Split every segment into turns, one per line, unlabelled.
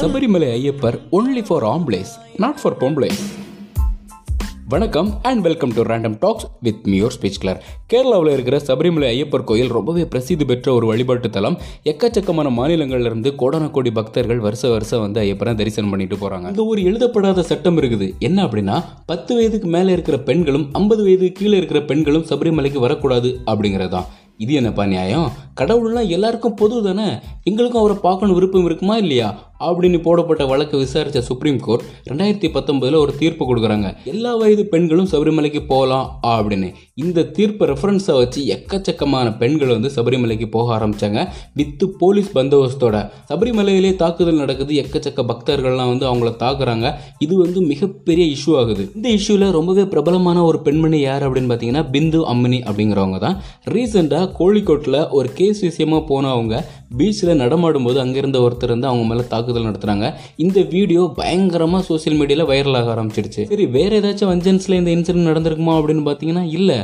Sabarimala Ayyappar only for ஆம்பளேஸ் not for பொம்பளேஸ் வணக்கம் and welcome to random talks with மியூர் speech clear கேரளாவில் இருக்கிற சபரிமலை ஐயப்பர் கோயில் ரொம்பவே பிரசித்தி பெற்ற ஒரு வழிபாட்டு தலம். எக்கச்சக்கமான மாநிலங்கள்லேருந்து கோடானக்கோடி பக்தர்கள் வருஷ வருஷம் வந்து ஐயப்பரை தரிசனம் பண்ணிட்டு போகிறாங்க இந்த ஒரு எழுதப்படாத சட்டம் இருக்குது. என்ன அப்படின்னா பத்து வயதுக்கு மேலே இருக்கிற பெண்களும் ஐம்பது வயதுக்கு கீழே இருக்கிற பெண்களும் சபரிமலைக்கு வரக்கூடாது அப்படிங்கிறதான் இது என்னப்பா நியாயம்? கடவுள்லாம் எல்லாருக்கும் பொது தானே? எங்களுக்கும் அவரை பார்க்கணும் விருப்பம் இருக்குமா இல்லையா? அப்படின்னு போடப்பட்ட வழக்கை விசாரித்த சுப்ரீம் கோர்ட் ரெண்டாயிரத்தி பத்தொன்பதுல ஒரு தீர்ப்பு கொடுக்குறாங்க. எல்லா வயது பெண்களும் சபரிமலைக்கு போகலாம் அப்படின்னு. இந்த தீர்ப்பை ரெஃபரன்ஸை வச்சு எக்கச்சக்கமான பெண்கள் வந்து சபரிமலைக்கு போக ஆரம்பிச்சாங்க. வித்து போலீஸ் பந்தோபஸ்தோட சபரிமலையிலே தாக்குதல் நடக்குது. எக்கச்சக்க பக்தர்கள்லாம் வந்து அவங்கள தாக்குறாங்க. இது வந்து மிகப்பெரிய இஷ்யூ ஆகுது. இந்த இஷ்யூவில் ரொம்பவே பிரபலமான ஒரு பெண்மணி யார் அப்படின்னு பார்த்தீங்கன்னா பிந்து அம்மினி அப்படிங்கிறவங்க தான். ரீசெண்டாக கோழிக்கோட்டில் ஒரு கேஸ் விஷயமா போனவங்க பீச்சில் நடமாடும் போது ஒருத்தர் வந்து அவங்க மேலே தாக்குதல் நடத்துகிறாங்க இந்த வீடியோ பயங்கரமாக சோஷியல் மீடியாவில் வைரல் ஆக ஆரம்பிச்சிருச்சு சரி வேறு ஏதாச்சும் வஞ்சன்ஸில் இந்த இன்சிடென்ட் நடந்திருக்குமா அப்படின்னு பார்த்தீங்கன்னா இல்லை.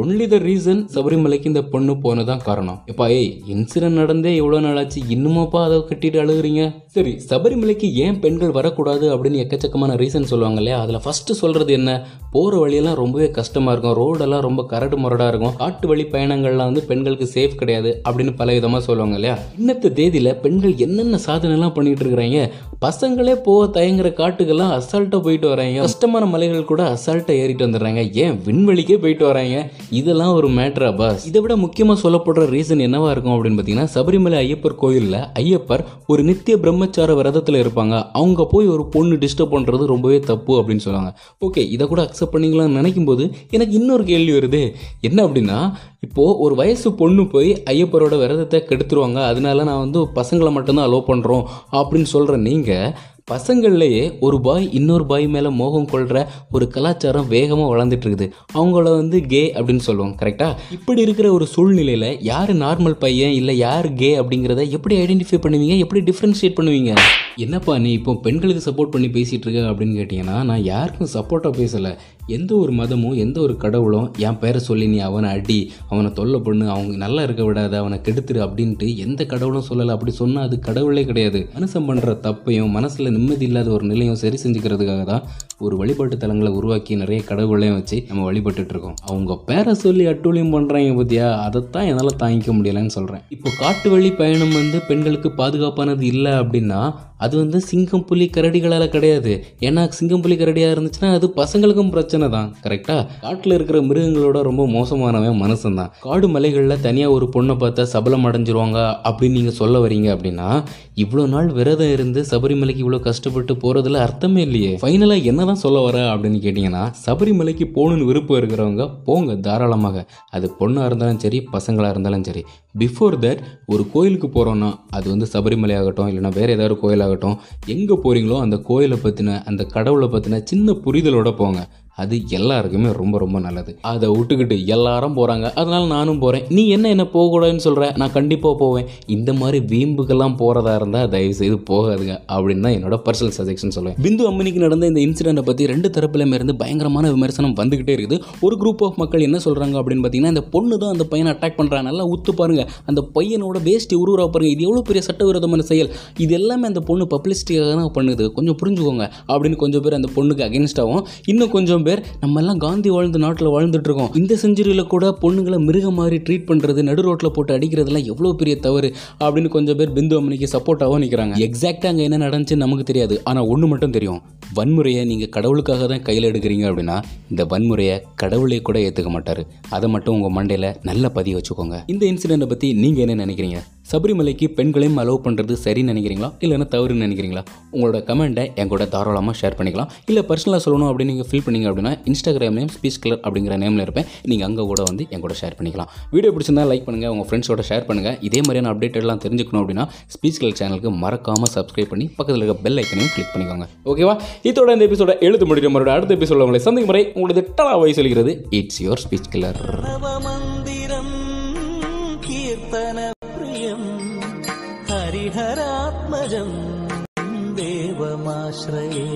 ஒன்லி த ரீசன் சபரிமலைக்கு இந்த பொண்ணு போனதான் காரணம். எப்பா ஏய் இன்சிடென்ட் நடந்தே எவ்வளோ நாள் ஆச்சு இன்னுமாப்பா அதை கட்டிட்டு அழுகுறீங்க? சரி சபரிமலைக்கு ஏன் பெண்கள் வரக்கூடாது அப்படின்னு எக்கச்சக்கமான ரீசன் சொல்லுவாங்க இல்லையா? அதில் ஃபர்ஸ்ட் சொல்றது என்ன? போகிற வழியெல்லாம் ரொம்பவே கஷ்டமாக இருக்கும். ரோடெல்லாம் ரொம்ப கரடு முரடாக இருக்கும். காட்டு வழி பயணங்கள்லாம் வந்து பெண்களுக்கு சேஃப் கிடையாது அப்படின்னு பல விதமாக சொல்லுவாங்க இல்லையா? இன்னத்த தேதியில் பெண்கள் என்னென்ன சாதனைலாம் பண்ணிகிட்டு இருக்கிறாங்க? பசங்களே போக தயங்குற காட்டுக்கெல்லாம் அசால்ட்டாக போயிட்டு வராங்க. கஷ்டமான மலைகள் கூட அசால்ட்டாக ஏறிட்டு வந்துடுறாங்க. ஏன் விண்வெளிக்கே போயிட்டு வராங்க? இதெல்லாம் ஒரு மேட்ரா பாஸ் இதை விட முக்கியமாக சொல்லப்படுற ரீசன் என்னவா இருக்கும் அப்படின்னு பார்த்தீங்கன்னா சபரிமலை ஐயப்பர் கோயிலில் ஐயப்பர் ஒரு நித்திய பிரம்மச்சார விரதத்தில் இருப்பாங்க. அவங்க போய் ஒரு பொண்ணு டிஸ்டர்ப் பண்ணுறது ரொம்பவே தப்பு அப்படின்னு சொல்லுவாங்க. ஓகே இதை கூட அக்செப்ட் பண்ணிக்கலாம்னு நினைக்கும் போது எனக்கு இன்னொரு கேள்வி வருது. என்ன அப்படின்னா இப்போது ஒரு வயசு பொண்ணு போய் ஐயப்பரோட விரதத்தை கெடுத்துருவாங்க. அதனால நான் வந்து பசங்களை மட்டும்தான் அலோவ் பண்ணுறோம் அப்படின்னு சொல்கிற நீங்கள் பசங்கள்லேயே ஒரு பாய் இன்னொரு பாய் மேலே மோகம் கொள்கிற ஒரு கலாச்சாரம் வேகமாக வளர்ந்துட்டு இருக்குது. அவங்கள வந்து கே அப்படின்னு சொல்லுவோம் கரெக்டாக இப்படி இருக்கிற ஒரு சூழ்நிலையில் யார் நார்மல் பையன் இல்லை யார் கே அப்படிங்கிறத எப்படி ஐடென்டிஃபை பண்ணுவீங்க? எப்படி டிஃப்ரென்ஷியேட் பண்ணுவீங்க? என்னப்பா நீ இப்போ பெண்களுக்கு சப்போர்ட் பண்ணி பேசிகிட்டு இருக்க அப்படின்னு கேட்டிங்கன்னா நான் யாருக்கும் சப்போர்ட்டாக பேசலை. எந்த ஒரு மதமும் எந்த ஒரு கடவுளும் என் பேரை சொல்லி நீ அவனை அடி அவனை தொல்லை பண்ணு அவங்க நல்லா இருக்க விடாத அவனை கெடுத்துரு அப்படின்ட்டு எந்த கடவுளும் சொல்லலை. அப்படி சொன்னால் அது கடவுளே கிடையாது. மனுஷன் பண்ணுற தப்பையும் மனசில் நிம்மதி இல்லாத ஒரு நிலையும் சரி செஞ்சுக்கிறதுக்காக தான் ஒரு வழிபாட்டு தலங்களை உருவாக்கி நிறைய கடவுளையும் வச்சு நம்ம வழிபட்டுட்டு இருக்கோம். அவங்க பேரை சொல்லி அட்டூழியம் பண்ணுறாங்க பற்றியா அதைத்தான் என்னால் தாங்கிக்க முடியலைன்னு சொல்கிறேன் இப்போ காட்டு வழி பயணம் வந்து பெண்களுக்கு பாதுகாப்பானது இல்லை அப்படின்னா அது வந்து சிங்கம் புலி கரடிகளால் கிடையாது. ஏன்னா சிங்கம் புலி கரடியாக இருந்துச்சுன்னா அது பசங்களுக்கும் பிரச்சனை தான். கரெக்டாக காட்டில் இருக்கிற மிருகங்களோட ரொம்ப மோசமானவன் மனுஷன் தான் காடு மலைகளில் தனியாக ஒரு பொண்ணை பார்த்தா சபலம் அடைஞ்சிருவாங்க அப்படின்னு நீங்கள் சொல்ல வரீங்க அப்படின்னா இவ்வளோ நாள் விரதம் இருந்து சபரிமலைக்கு இவ்வளோ கஷ்டப்பட்டு போகிறதுல அர்த்தமே இல்லையே. ஃபைனலாக என்ன தான் சொல்ல வர அப்படின்னு கேட்டிங்கன்னா சபரிமலைக்கு போகணுன்னு விருப்பம் இருக்கிறவங்க போங்க தாராளமாக. அது பொண்ணாக இருந்தாலும் சரி பசங்களாக இருந்தாலும் சரி. பிஃபோர் தட் ஒரு கோயிலுக்கு போகிறோன்னா அது வந்து சபரிமலை ஆகட்டும் இல்லைனா வேறு ஏதாவது கோயிலாகட்டும் எங்கே போகிறீங்களோ அந்த கோயிலை பற்றின அந்த கடவுளை பற்றின சின்ன புரிதலோடு போங்க. அது எல்லாருக்குமே ரொம்ப ரொம்ப நல்லது. அதை விட்டுக்கிட்டு எல்லாரும் போகிறாங்க அதனால நானும் போகிறேன் நீ என்ன என்ன போகக்கூடாதுன்னு சொல்கிற நான் கண்டிப்பாக போவேன். இந்த மாதிரி வீம்புக்கெல்லாம் போகிறதா இருந்தால் தயவு செய்து போகாதுங்க அப்படின்னு தான் என்னோட பர்சனல் சஜெக்ஷன் சொல்லுவேன். பிந்து அம்மனிக்கு நடந்த இந்த இன்சிடென்ட்டை பற்றி ரெண்டு தரப்புலையுமே இருந்து பயங்கரமான விமர்சனம் வந்துக்கிட்டே இருக்குது. ஒரு குரூப் ஆஃப் மக்கள் என்ன சொல்கிறாங்க அப்படின்னு பார்த்தீங்கன்னா இந்த பொண்ணு தான் அந்த பையனை அட்டாக் பண்ணுறாங்க நல்லா உத்து பாருங்கள் அந்த பையனோட வேஸ்ட்டு உருவா பாருங்கள் இது எவ்வளோ பெரிய சட்டவிரோதமான செயல். இது எல்லாமே அந்த பொண்ணு பப்ளிசிட்டியாக தான் பண்ணுது. கொஞ்சம் புரிஞ்சுக்கோங்க அப்படின்னு கொஞ்சம் பேர் அந்த பொண்ணுக்கு அகேன்ஸ்டாகவும் இன்னும் கொஞ்சம் பேர் நம்ம எல்லாம் காந்தி வாழ்ந்த நாட்டில் வாழ்ந்துட்டு இருக்கோம் இந்த செஞ்சுரியில் கூட பொண்ணுங்களை மிருக மாதிரி ட்ரீட் பண்ணுறது நடு ரோட்டில் போட்டு அடிக்கிறதுலாம் எவ்வளோ பெரிய தவறு அப்படின்னு கொஞ்சம் பேர் பிந்து அம்மனிக்கு சப்போர்ட்டாகவும் நிற்கிறாங்க எக்ஸாக்டாக அங்கே என்ன நடந்துச்சுன்னு நமக்கு தெரியாது. ஆனால் ஒன்று மட்டும் தெரியும். வன்முறையை நீங்கள் கடவுளுக்காக தான் கையில் எடுக்கிறீங்க அப்படின்னா இந்த வன்முறையை கடவுளே கூட ஏற்றுக்க மாட்டார். அதை மட்டும் உங்கள் மண்டையில் நல்ல பதிய வச்சுக்கோங்க. இந்த இன்சிடெண்ட்டை பற்றி நீங்கள் என்ன நினைக்கிறீங்க? சபரிமலைக்கு பெண்களையும் அலோவ் பண்ணுறது சரின்னு நினைக்கிறீங்களா? இல்லைன்னா தவறுன்னு நினைக்கிறீங்களா? உங்களோட கமெண்ட்டை எங்கூட தாராளமாக ஷேர் பண்ணிக்கலாம். இல்லை பர்சனலாக சொல்லணும் அப்படின்னு நீங்கள் ஃபில் பண்ணிங்க அப்படின்னா இன்ஸ்டாகிராம்லேயும் ஸ்பீச் கலர் அப்படிங்கிற நேமில் இருப்பேன். நீங்கள் அங்கே கூட வந்து எங்கூட ஷேர் பண்ணிக்கலாம். வீடியோ பிடிச்சிருந்தா லைக் பண்ணுங்கள் உங்கள் ஃப்ரெண்ட்ஸோட ஷேர் பண்ணுங்கள் இதே மாதிரியான அப்டேட்டெல்லாம் தெரிஞ்சுக்கணும் அப்படின்னா ஸ்பீச் கிளர் சேனலுக்கு மறக்காமல் சப்ஸ்கிரைப் பண்ணி பக்கத்தில் இருக்க பெல் ஐக்கனையும் கிளிக் பண்ணிக்கோங்க. ஓகேவா இதோட இந்த எபிசோட எழுத்து முடிக்கிற மறுபடியும் அடுத்த எபிசோட உங்களை சந்திக்கும் முறை உங்களது டலா வயசு சொல்கிறது இட்ஸ் யுவர் ஸ்பீச்
கிளர் மந்திரம் கீர்த்தன हरात्मजम् देवमाश्रये